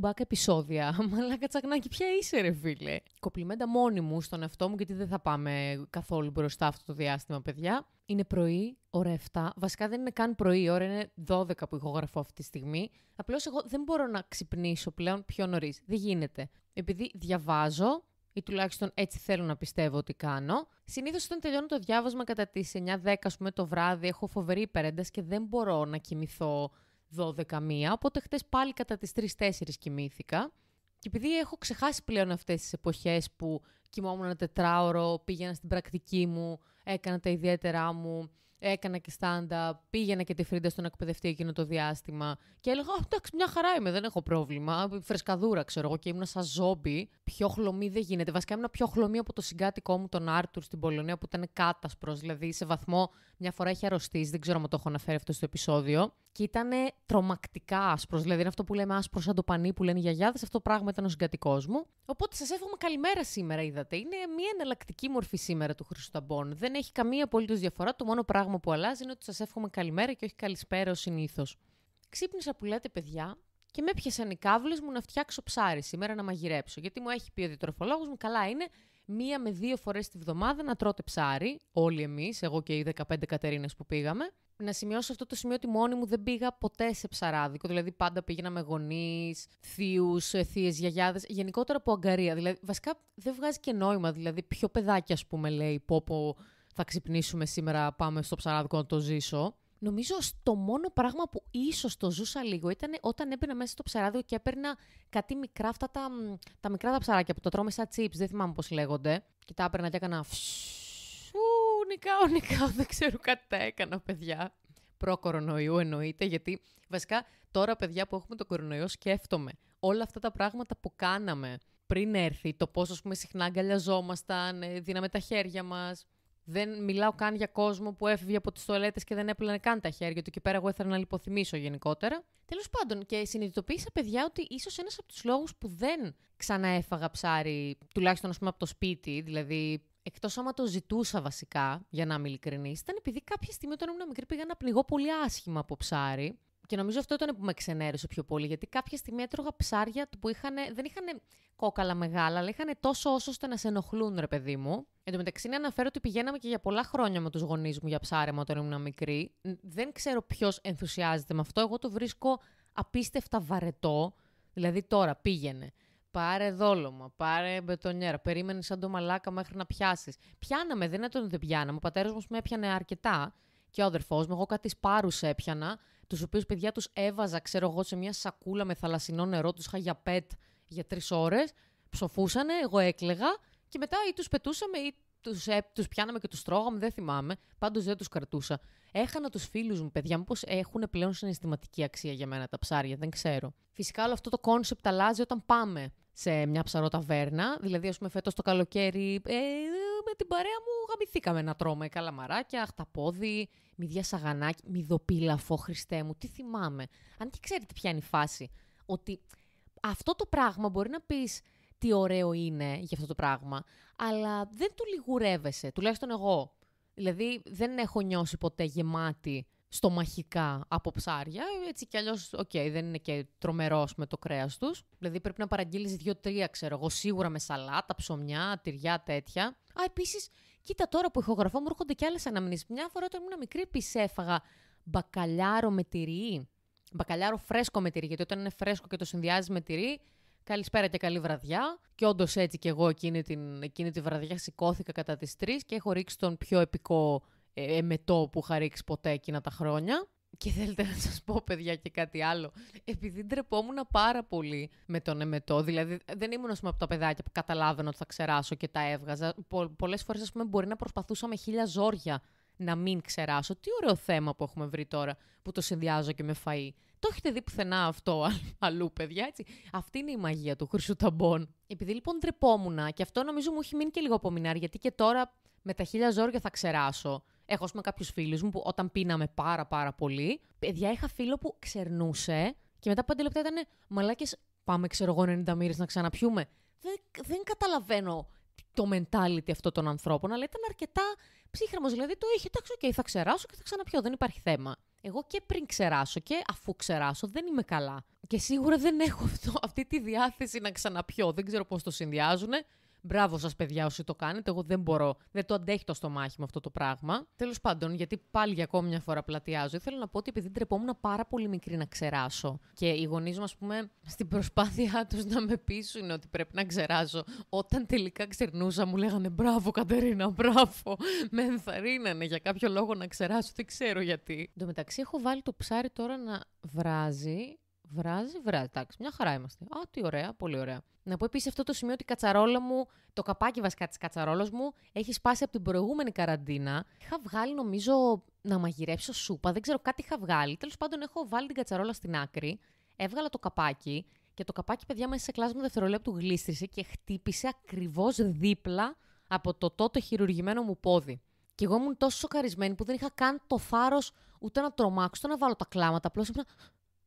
τσουμπάκα επεισόδια. Μαλάκα τσακνάκι, ποια είσαι, ρε φίλε; Κοπλιμέντα μόνη μου στον εαυτό μου, γιατί δεν θα πάμε καθόλου μπροστά αυτό το διάστημα, παιδιά. Είναι πρωί, ώρα 7. Βασικά δεν είναι καν πρωί, η ώρα είναι 12 που ηχογραφώ αυτή τη στιγμή. Απλώς εγώ δεν μπορώ να ξυπνήσω πλέον πιο νωρίς. Δεν γίνεται. Επειδή διαβάζω, ή τουλάχιστον έτσι θέλω να πιστεύω ότι κάνω. Συνήθως όταν τελειώνω το διάβασμα κατά τις 9-10 πούμε το βράδυ, έχω φοβερή υπερένταση και δεν μπορώ να κοιμηθώ 12 μία. Οπότε χτε πάλι κατά τις 3-4 κοιμήθηκα. Και επειδή έχω ξεχάσει πλέον αυτές τις εποχές που κοιμόμουν ένα τετράωρο, πήγαινα στην πρακτική μου, έκανα τα ιδιαίτερά μου, έκανα και stand-up, πήγαινα και τη φρίντα στον εκπαιδευτή εκείνο το διάστημα και έλεγα: Εντάξει, μια χαρά είμαι, δεν έχω πρόβλημα. Φρεσκαδούρα, ξέρω εγώ, και ήμουν σαν ζόμπι. Πιο χλωμή δεν γίνεται. Βασικά ήμουν πιο χλωμή από το συγκάτοικό μου, τον Άρτουρ στην Πολωνία, που ήταν κάτασπρος. Δηλαδή, σε βαθμό μια φορά έχει αρρωστήσει, δεν ξέρω αν το έχω αναφέρει αυτό στο επεισόδιο. Και ήταν τρομακτικά άσπρος. Δηλαδή, είναι αυτό που λέμε άσπρος σαν το πανί που λένε οι γιαγιάδες. Αυτό το πράγμα ήταν ο συγκατοικός μου. Οπότε σας εύχομαι καλημέρα σήμερα, είδατε. Είναι μια εναλλακτική μορφή σήμερα του Χριστομπών. Δεν έχει καμία απολύτως διαφορά. Το μόνο πράγμα που αλλάζει είναι ότι σας εύχομαι καλημέρα και όχι καλησπέρα ως συνήθως. Ξύπνησα που λέτε, παιδιά, και με έπιασαν οι κάβλες μου να φτιάξω ψάρι σήμερα να μαγειρέψω. Γιατί μου έχει πει ο διατροφολόγος μου, καλά είναι μία με δύο φορές τη βδομάδα να τρώτε ψάρι. Όλοι εμείς, εγώ και οι 15 Κατερίνες που πήγαμε. Να σημειώσω αυτό το σημείο ότι μόνη μου δεν πήγα ποτέ σε ψαράδικο. Δηλαδή πάντα πήγαινα με γονείς, θείους, θείες γιαγιάδες. Γενικότερα από αγκαρία. Δηλαδή, βασικά δεν βγάζει και νόημα. Δηλαδή, πιο παιδάκι, ας πούμε, λέει, πω, πω θα ξυπνήσουμε σήμερα, πάμε στο ψαράδικο να το ζήσω. Νομίζω το μόνο πράγμα που ίσως το ζούσα λίγο ήταν όταν έμπαινα μέσα στο ψαράδικο και έπαιρνα κάτι μικρά αυτά τα, τα μικρά τα ψαράκια που το τρώμε σαν chips, δεν θυμάμαι πώς λέγονται. Και τα έπαιρνα και έκανα. Ου, νικάω, νικάω, δεν ξέρω κάτι τα έκανα, παιδιά. Προ-κορονοϊού εννοείται, γιατί βασικά τώρα, παιδιά που έχουμε το κορονοϊό, σκέφτομαι όλα αυτά τα πράγματα που κάναμε πριν έρθει, το πόσο πούμε, συχνά αγκαλιαζόμασταν, ε, δίναμε τα χέρια μας, δεν μιλάω καν για κόσμο που έφευγε από τις τουαλέτε και δεν έπλαινε καν τα χέρια του. Εκεί πέρα, εγώ ήθελα να λιποθυμίσω γενικότερα. Τέλος πάντων, και συνειδητοποίησα, παιδιά, ότι ίσως ένας από τους λόγους που δεν ξαναέφαγα ψάρι, τουλάχιστον πούμε, από το σπίτι, δηλαδή εκτός άμα το ζητούσα βασικά, για να είμαι ειλικρινής, ήταν επειδή κάποια στιγμή όταν ήμουν μικρή πήγα να πνιγώ πολύ άσχημα από ψάρι. Και νομίζω αυτό ήταν που με ξενέρωσε πιο πολύ, γιατί κάποια στιγμή έτρωγα ψάρια που είχαν, δεν είχαν κόκαλα μεγάλα, αλλά είχαν τόσο όσο ώστε να σε ενοχλούν, ρε παιδί μου. Εν τω μεταξύ, να αναφέρω ότι πηγαίναμε και για πολλά χρόνια με τους γονείς μου για ψάρεμα όταν ήμουν μικρή. Δεν ξέρω ποιος ενθουσιάζεται με αυτό. Εγώ το βρίσκω απίστευτα βαρετό. Δηλαδή τώρα πήγαινε. Πάρε δόλωμα, πάρε μπετονιέρα. Περίμενε σαν το μαλάκα μέχρι να πιάσεις. Πιάναμε, δεν ήταν ότι δεν πιάναμε. Ο πατέρας μου με έπιανε αρκετά και ο αδερφός μου. Εγώ κάτι σπάρους έπιανα, τους οποίους παιδιά τους έβαζα, ξέρω εγώ, σε μια σακούλα με θαλασσινό νερό. Τους είχα για pet για τρεις ώρες. Ψοφούσανε, εγώ έκλεγα και μετά ή τους πετούσαμε ή τους, ε, τους πιάναμε και τους τρώγαμε, δεν θυμάμαι. Πάντως δεν τους κρατούσα. Έκανα τους φίλους μου, παιδιά, μήπως έχουν πλέον συναισθηματική αξία για μένα τα ψάρια, δεν ξέρω. Φυσικά όλο αυτό το κόνσεπτ αλλάζει όταν πάμε σε μια ψαρόταβέρνα. Δηλαδή, ας πούμε, φέτος το καλοκαίρι ε, με την παρέα μου γαμηθήκαμε να τρώμε καλαμαράκια, χταπόδι, μυδιά σαγανάκι, μυδοπίλαφο, Χριστέ μου. Τι θυμάμαι. Αν και ξέρετε ποια είναι η φάση. Ότι αυτό το πράγμα μπορεί να πεις τι ωραίο είναι για αυτό το πράγμα, αλλά δεν του λιγουρεύεσαι, τουλάχιστον εγώ. Δηλαδή δεν έχω νιώσει ποτέ γεμάτη στομαχικά από ψάρια. Έτσι κι αλλιώς, οκ, δεν είναι και τρομερός με το κρέας τους. Δηλαδή πρέπει να παραγγείλεις δύο-τρία, ξέρω εγώ, σίγουρα με σαλάτα, ψωμιά, τυριά, τέτοια. Α, επίσης, κοίτα τώρα που ηχογραφώ, μου έρχονται κι άλλες αναμνήσεις. Μια φορά όταν ήμουν μικρή, επίσης έφαγα μπακαλιάρο με τυρί. Μπακαλιάρο φρέσκο με τυρί, γιατί όταν είναι φρέσκο και το συνδυάζει με τυρί, Καλησπέρα και καλή βραδιά. Και όντως έτσι και εγώ εκείνη, την, εκείνη τη βραδιά σηκώθηκα κατά τις 3 και έχω ρίξει τον πιο επικό ε, εμετό που είχα ρίξει ποτέ εκείνα τα χρόνια. Και θέλετε να σας πω, παιδιά, και κάτι άλλο. Επειδή ντρεπόμουν πάρα πολύ με τον εμετό, δηλαδή δεν ήμουν πούμε, από τα παιδάκια που καταλάβαινα ότι θα ξεράσω και τα έβγαζα. Πο, πολλές φορές, ας πούμε, μπορεί να προσπαθούσα με χίλια ζόρια να μην ξεράσω. Τι ωραίο θέμα που έχουμε βρει τώρα που το συνδυάζω και με φαΐ. Το έχετε δει πουθενά αυτό αλλού, παιδιά, έτσι. Αυτή είναι η μαγεία του χρυσού ταμπών. Επειδή λοιπόν ντρεπόμουν και αυτό νομίζω μου έχει μείνει και λίγο απομεινάρι, γιατί και τώρα με τα χίλια ζόρια θα ξεράσω. Έχω με κάποιους φίλους μου που όταν πίναμε πάρα πάρα πολύ, παιδιά είχα φίλο που ξερνούσε και μετά πέντε λεπτά ήταν μαλάκες. Πάμε, ξέρω εγώ, 90 μοίρες να ξαναπιούμε. Δεν, δεν καταλαβαίνω το mentality αυτό των ανθρώπων, αλλά ήταν αρκετά ψύχρεμος. Δηλαδή το είχε, εντάξει, okay, θα ξεράσω και θα ξαναπιώ, δεν υπάρχει θέμα. Εγώ και πριν ξεράσω και αφού ξεράσω δεν είμαι καλά. Και σίγουρα δεν έχω αυτό, αυτή τη διάθεση να ξαναπιώ. Δεν ξέρω πώς το συνδυάζουν. Μπράβο σας, παιδιά, όσοι το κάνετε. Εγώ δεν μπορώ. Δεν το αντέχει το στομάχι με αυτό το πράγμα. Τέλος πάντων, γιατί πάλι για ακόμη μια φορά πλατιάζω, ήθελα να πω ότι επειδή τρεπόμουν πάρα πολύ μικρή να ξεράσω και οι γονείς μου, ας πούμε, στην προσπάθειά τους να με πείσουν ότι πρέπει να ξεράσω, όταν τελικά ξερνούσα, μου λέγανε Μπράβο, Κατερίνα, μπράβο. Με ενθαρρύνανε για κάποιο λόγο να ξεράσω. Δεν ξέρω γιατί. Εν τω μεταξύ, έχω βάλει το ψάρι τώρα να βράζει Βράζει, βράζει. Εντάξει, μια χαρά είμαστε. Α, τι ωραία, πολύ ωραία. Να πω επίσης αυτό το σημείο ότι η κατσαρόλα μου, το καπάκι βασικά της κατσαρόλας μου, έχει σπάσει από την προηγούμενη καραντίνα. Είχα βγάλει, νομίζω, να μαγειρέψω σούπα. Δεν ξέρω, κάτι είχα βγάλει. Τέλος πάντων, έχω βάλει την κατσαρόλα στην άκρη. Έβγαλα το καπάκι και το καπάκι, παιδιά, μέσα σε κλάσμα δευτερολέπτου γλίστρισε και χτύπησε ακριβώς δίπλα από το τότε χειρουργημένο μου πόδι. Και εγώ ήμουν τόσο σοκαρισμένη που δεν είχα καν το θάρρος ούτε να τρομάξω, ούτε να βάλω τα κλάματα. Απλώς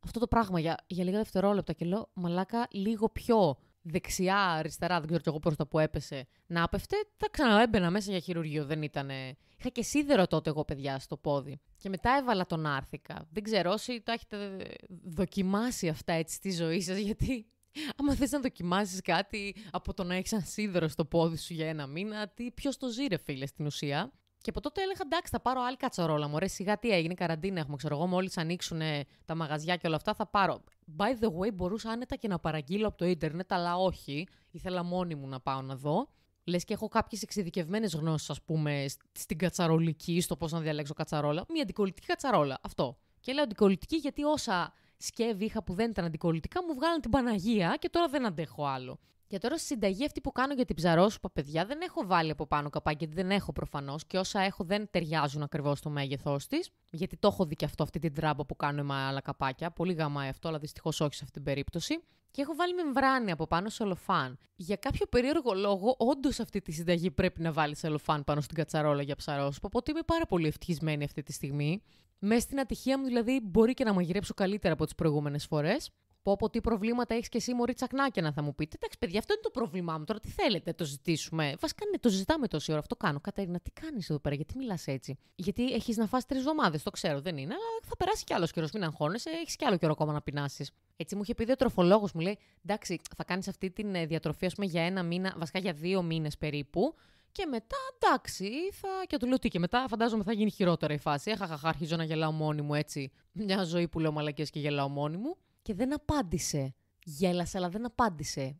αυτό το πράγμα για, για λίγα δευτερόλεπτα και λέω μαλάκα λίγο πιο δεξιά, αριστερά, δεν ξέρω εγώ πώ το που έπεσε, να έπεφτε, θα ξαναέμπαινα μέσα για χειρουργείο. Δεν ήταν. Είχα και σίδερο τότε εγώ, παιδιά, στο πόδι. Και μετά έβαλα τον άρθικα. Δεν ξέρω όσοι το έχετε δοκιμάσει αυτά έτσι στη ζωή σας, γιατί άμα θες να δοκιμάσεις κάτι από το να έχεις ένα σίδερο στο πόδι σου για ένα μήνα, τι, ποιος το ζει, ρε φίλε, στην ουσία. Και από τότε έλεγα εντάξει, θα πάρω άλλη κατσαρόλα μου. Ρε, σιγά τι έγινε, καραντίνα έχουμε, ξέρω εγώ. Μόλις ανοίξουν τα μαγαζιά και όλα αυτά, θα πάρω. By the way, μπορούσα άνετα και να παραγγείλω από το ίντερνετ, αλλά όχι. Ήθελα μόνη μου να πάω να δω. Λες και έχω κάποιες εξειδικευμένες γνώσεις, ας πούμε, στην κατσαρολική, στο πώς να διαλέξω κατσαρόλα. Μια αντικολλητική κατσαρόλα. Αυτό. Και λέω αντικολλητική γιατί όσα σκεύη είχα που δεν ήταν αντικολλητικά μου βγάλαν την Παναγία και τώρα δεν αντέχω άλλο. Και τώρα στη συνταγή αυτή που κάνω για την ψαρόσουπα, παιδιά, δεν έχω βάλει από πάνω καπάκι, γιατί δεν έχω προφανώς. Και όσα έχω δεν ταιριάζουν ακριβώς στο μέγεθός της. Γιατί το έχω δει και αυτό, αυτή την τράμπα που κάνω με άλλα καπάκια. Πολύ γαμάει αυτό, αλλά δυστυχώς όχι σε αυτή την περίπτωση. Και έχω βάλει μεμβράνη από πάνω σε ολοφάν. Για κάποιο περίεργο λόγο, όντως αυτή τη συνταγή πρέπει να βάλει ολοφάν πάνω στην κατσαρόλα για ψαρόσουπα. Οπότε είμαι πάρα πολύ ευτυχισμένη αυτή τη στιγμή. Μέσα στην ατυχία μου, δηλαδή, μπορεί και να μαγειρέψω καλύτερα από τις προηγούμενες φορές. Πω πω τι προβλήματα έχεις και εσύ, Μωρή Τσακνάκια, να θα μου πείτε. Εντάξει, παιδιά, αυτό είναι το πρόβλημά μου. Τώρα τι θέλετε, το ζητήσουμε. Βασικά, ναι, το ζητάμε τόση ώρα. Αυτό κάνω. Καταρίνα, τι κάνεις εδώ πέρα, γιατί μιλάς έτσι; Γιατί έχεις να φας τρεις εβδομάδες, το ξέρω, δεν είναι, αλλά θα περάσει κι άλλος καιρός. Μην αγχώνεσαι, έχεις κι άλλο καιρό ακόμα να πεινάσεις. Έτσι μου είχε πει ο τροφολόγο, μου λέει, εντάξει, θα κάνεις αυτή τη ε, διατροφή, ας πούμε, για ένα μήνα, βασικά για δύο μήνες περίπου. Και μετά, εντάξει, θα. Και του λέω τι, και μετά φαντάζομαι θα γίνει χειρότερα η φάση. Έχα, αρχίζω να γελάω μόνη μου έτσι. Μια ζωή που λέω μαλακίε και γελάω μόνη μου και δεν απάντησε. Γέλασε, αλλά δεν απάντησε.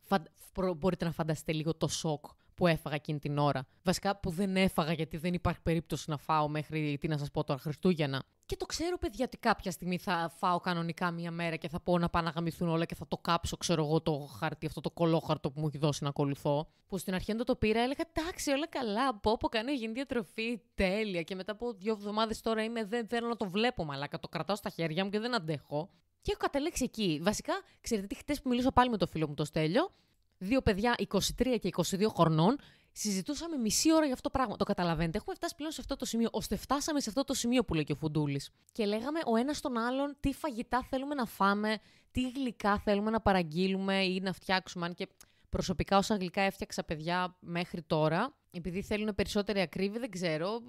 Μπορείτε να φανταστείτε λίγο το σοκ που έφαγα εκείνη την ώρα. Βασικά που δεν έφαγα γιατί δεν υπάρχει περίπτωση να φάω μέχρι, τι να σας πω τώρα, Χριστούγεννα. Και το ξέρω, παιδιά, ότι κάποια στιγμή θα φάω κανονικά μία μέρα και θα πω να πάνε να γαμηθούν όλα και θα το κάψω, ξέρω εγώ, το χαρτί, αυτό το κολόχαρτο που μου έχει δώσει να ακολουθώ. Που στην αρχή όταν το πήρα, έλεγα Εντάξει, όλα καλά. Πω, πω, κάνει γίνει διατροφή, τέλεια. Και μετά από δύο εβδομάδες τώρα είμαι, δεν θέλω να το βλέπω, μαλάκα. Το κρατάω στα χέρια μου και δεν αντέχω. Και έχω καταλήξει εκεί. Βασικά, ξέρετε τι, χτες που μιλήσω πάλι με το φίλο μου το Στέλιο, δύο παιδιά 23 και 22 χρονών, συζητούσαμε μισή ώρα για αυτό το πράγμα. Το καταλαβαίνετε. Έχουμε φτάσει πλέον σε αυτό το σημείο, ώστε φτάσαμε σε αυτό το σημείο που λέει και ο Φουντούλης. Και λέγαμε ο ένας τον άλλον τι φαγητά θέλουμε να φάμε, τι γλυκά θέλουμε να παραγγείλουμε ή να φτιάξουμε. Αν και προσωπικά όσα γλυκά έφτιαξα παιδιά μέχρι τώρα, επειδή θέλουν περισσότερη ακρίβεια, δεν ξέρω,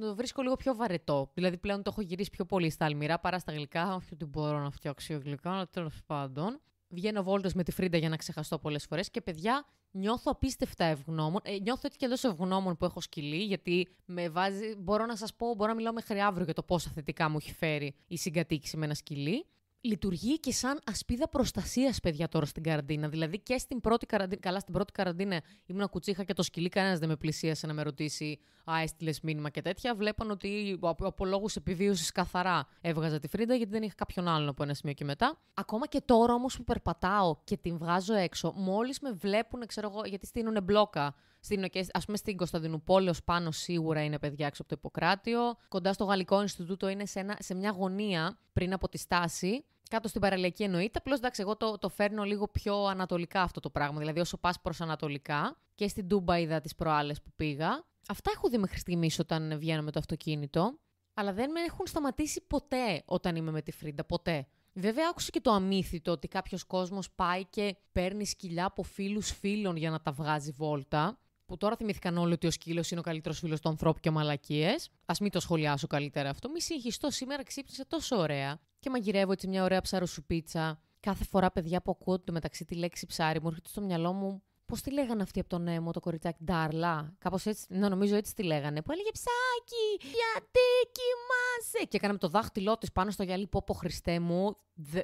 το βρίσκω λίγο πιο βαρετό. Δηλαδή πλέον το έχω γυρίσει πιο πολύ στα αλμυρά παρά στα γλυκά. Όχι ότι μπορώ να φτιάξω γλυκά, αλλά τέλος πάντων. Βγαίνω βόλτε με τη Φρίντα για να ξεχαστώ πολλές φορές και παιδιά νιώθω απίστευτα ευγνώμων. Ε, νιώθω έτσι κι αλλιώ ευγνώμων που έχω σκυλί, γιατί με βάζει. Μπορώ να σας πω, μπορώ να μιλάω μέχρι αύριο για το πόσα θετικά μου έχει φέρει η συγκατοίκηση με ένα σκυλί λειτουργεί και σαν ασπίδα προστασίας, παιδιά, τώρα στην καραντίνα. Δηλαδή και στην πρώτη καραντίνα. Καλά, στην πρώτη καραντίνα ήμουν κουτσίχα και το σκυλί, κανένας δεν με πλησίασε να με ρωτήσει Α, έστειλες μήνυμα και τέτοια. Βλέπαν ότι από, από λόγους επιβίωσης καθαρά έβγαζα τη φρίντα, γιατί δεν είχα κάποιον άλλον από ένα σημείο και μετά. Ακόμα και τώρα όμως που περπατάω και την βγάζω έξω, μόλις με βλέπουν, ξέρω εγώ, γιατί στείλουν μπλόκα στην, ας πούμε στην Κωνσταντινούπολη ως πάνω σίγουρα είναι παιδιά έξω από το Ιπποκράτιο. Κοντά στο Γαλλικό Ινστιτούτο είναι σε, ένα, σε μια γωνία πριν από τη στάση. Κάτω στην παραλιακή εννοείται. Απλώς εντάξει, εγώ το, το φέρνω λίγο πιο ανατολικά αυτό το πράγμα. Δηλαδή, όσο πας προς ανατολικά και στην Τούμπα είδα τις προάλλες που πήγα. Αυτά έχω δει μέχρι στιγμής όταν βγαίνω με το αυτοκίνητο. Αλλά δεν με έχουν σταματήσει ποτέ όταν είμαι με τη Φρίντα. Ποτέ. Βέβαια, άκουσα και το αμίμητο ότι κάποιος κόσμος πάει και παίρνει σκυλιά από φίλους φίλων για να τα βγάζει βόλτα. Που τώρα θυμήθηκαν όλοι ότι ο σκύλος είναι ο καλύτερος φίλος του ανθρώπου και μαλακίες. Α μην το σχολιάσω καλύτερα αυτό. Μη συγχυστώ σήμερα ξύπνησα τόσο ωραία και μαγειρεύω έτσι μια ωραία ψαροσουπίτσα. Κάθε φορά, παιδιά που ακούω το μεταξύ τη λέξη ψάρι, μου έρχεται στο μυαλό μου Πώς τη λέγανε αυτή από τον Νέμο, το κοριτσάκι, Ντάρλα; Κάπως έτσι, ναι, νομίζω έτσι τη λέγανε. Που έλεγε ψάκι, γιατί κοιμάσαι; Και έκανε με το δάχτυλό της πάνω στο γυαλί. Πω, πω Χριστέ μου,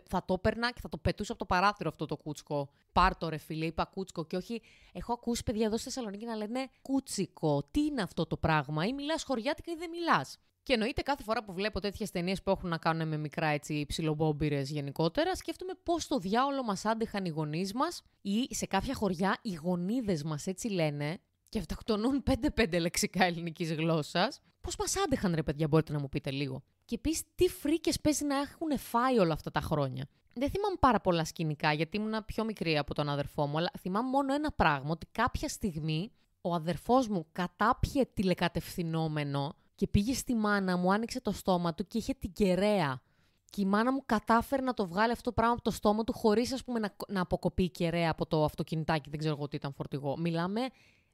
θα το έπαιρνα και θα το πετούσα από το παράθυρο αυτό το κούτσκο. Πάρτο ρε φίλε, είπα κούτσκο. Και όχι, έχω ακούσει παιδιά εδώ στη Θεσσαλονίκη να λένε κούτσικο. Τι είναι αυτό το πράγμα, ή μιλάς χωριάτικα ή δεν μιλάς. Και εννοείται κάθε φορά που βλέπω τέτοιες ταινίες που έχουν να κάνουν με μικρά έτσι ψιλομπόμπυρε γενικότερα, σκέφτομαι πώς το διάολο μας άντεχαν οι γονείς μας ή σε κάποια χωριά οι γονίδες μας έτσι λένε και αυτοκτονούν 5-5 λεξικά ελληνικής γλώσσας. Πώς μας άντεχαν, ρε παιδιά, μπορείτε να μου πείτε λίγο. Και επίσης, τι φρίκες παίζει να έχουν φάει όλα αυτά τα χρόνια. Δεν θυμάμαι πάρα πολλά σκηνικά, γιατί ήμουν πιο μικρή από τον αδερφό μου, αλλά θυμάμαι μόνο ένα πράγμα, ότι κάποια στιγμή ο αδερφός μου κατάπιε τηλεκατευθυνόμενο και πήγε στη μάνα μου, άνοιξε το στόμα του και είχε την κεραία. Και η μάνα μου κατάφερε να το βγάλει αυτό το πράγμα από το στόμα του χωρίς να, να αποκοπεί η κεραία από το αυτοκινητάκι. Δεν ξέρω εγώ τι ήταν φορτηγό. Μιλάμε,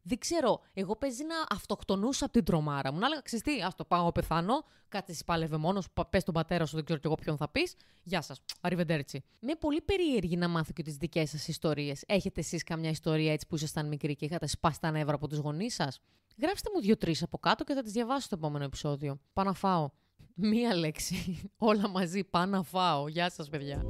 δεν ξέρω. Εγώ παίζει να αυτοκτονούσα από την τρομάρα μου. Να έλεγα, ξυστή, ας το πάω, πεθάνω. Κάτσε εσύ πάλευε μόνο, πες τον πατέρα σου, δεν ξέρω κι εγώ ποιον θα πεις. Γεια σας. Αριβεντέρτσι. Με πολύ περίεργη να μάθω και τις δικές σας ιστορίες. Έχετε εσείς καμιά ιστορία έτσι που ήσασταν μικροί και είχατε σπάσει τα νεύρα από τους γονείς σας; Γράψτε μου δύο-τρεις από κάτω και θα τις διαβάσω στο επόμενο επεισόδιο. Πάω να φάω. Μία λέξη. Όλα μαζί. Πάω να φάω. Γεια σας, παιδιά.